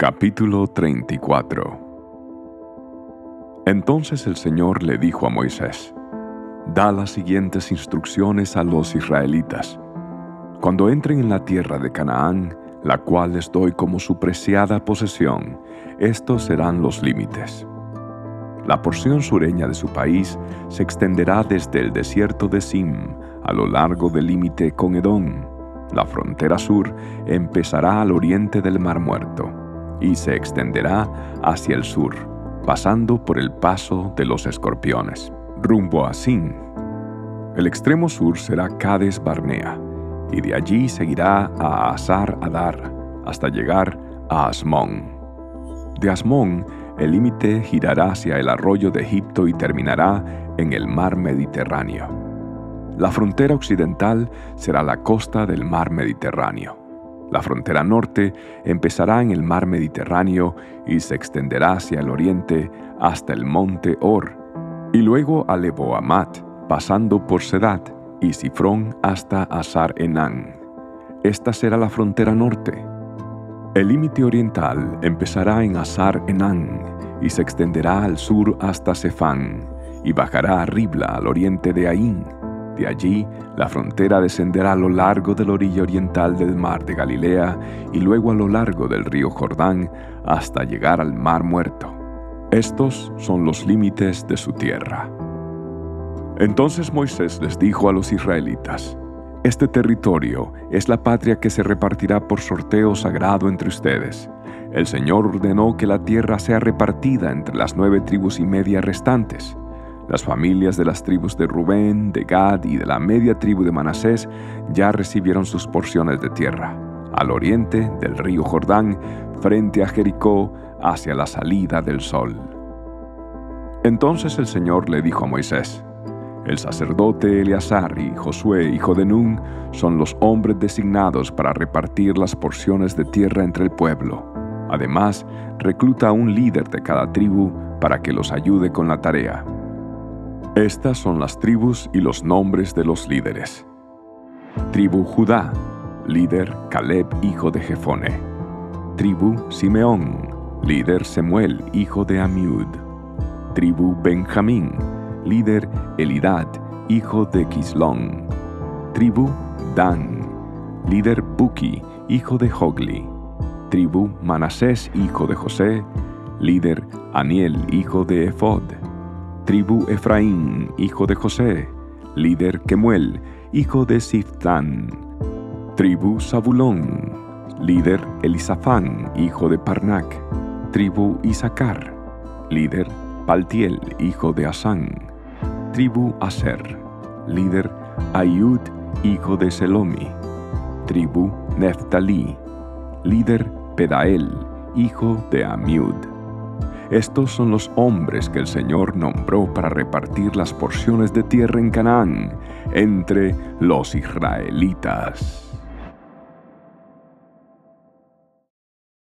Capítulo 34 Entonces el Señor le dijo a Moisés, Da las siguientes instrucciones a los israelitas. Cuando entren en la tierra de Canaán, la cual les doy como su preciada posesión, estos serán los límites. La porción sureña de su país se extenderá desde el desierto de Sim a lo largo del límite con Edom. La frontera sur empezará al oriente del Mar Muerto y se extenderá hacia el sur, pasando por el paso de los escorpiones, rumbo a Sin. El extremo sur será Cades Barnea, y de allí seguirá a Azar Adar, hasta llegar a Asmón. De Asmón, el límite girará hacia el arroyo de Egipto y terminará en el mar Mediterráneo. La frontera occidental será la costa del mar Mediterráneo. La frontera norte empezará en el mar Mediterráneo y se extenderá hacia el oriente hasta el monte Or, y luego a Leboamat, pasando por Sedat y Sifrón hasta Azar Enán. Esta será la frontera norte. El límite oriental empezará en Azar Enán y se extenderá al sur hasta Sefán, y bajará a Ribla al oriente de Ain de allí, la frontera descenderá a lo largo de la orilla oriental del mar de Galilea y luego a lo largo del río Jordán hasta llegar al mar muerto. Estos son los límites de su tierra. Entonces Moisés les dijo a los israelitas, Este territorio es la patria que se repartirá por sorteo sagrado entre ustedes. El Señor ordenó que la tierra sea repartida entre las nueve tribus y media restantes. Las familias de las tribus de Rubén, de Gad y de la media tribu de Manasés ya recibieron sus porciones de tierra, al oriente del río Jordán, frente a Jericó, hacia la salida del sol. Entonces el Señor le dijo a Moisés, el sacerdote Eleazar y Josué, hijo de Nun, son los hombres designados para repartir las porciones de tierra entre el pueblo. Además, recluta a un líder de cada tribu para que los ayude con la tarea. Estas son las tribus y los nombres de los líderes. Tribu Judá, líder Caleb, hijo de Jefone. Tribu Simeón, líder Semuel, hijo de Amiud. Tribu Benjamín, líder Elidad, hijo de Quislón. Tribu Dan, líder Buki, hijo de Hogli. Tribu Manasés, hijo de José, líder Aniel, hijo de Ephod Tribu Efraín, hijo de José, líder Kemuel, hijo de Siftán. Tribu Zabulón, líder Elisafán, hijo de Parnac. Tribu Isaacar, líder Paltiel, hijo de Asán. Tribu Aser, líder Ayud, hijo de Selomi. Tribu Neftalí, líder Pedael, hijo de Amiud. Estos son los hombres que el Señor nombró para repartir las porciones de tierra en Canaán entre los israelitas.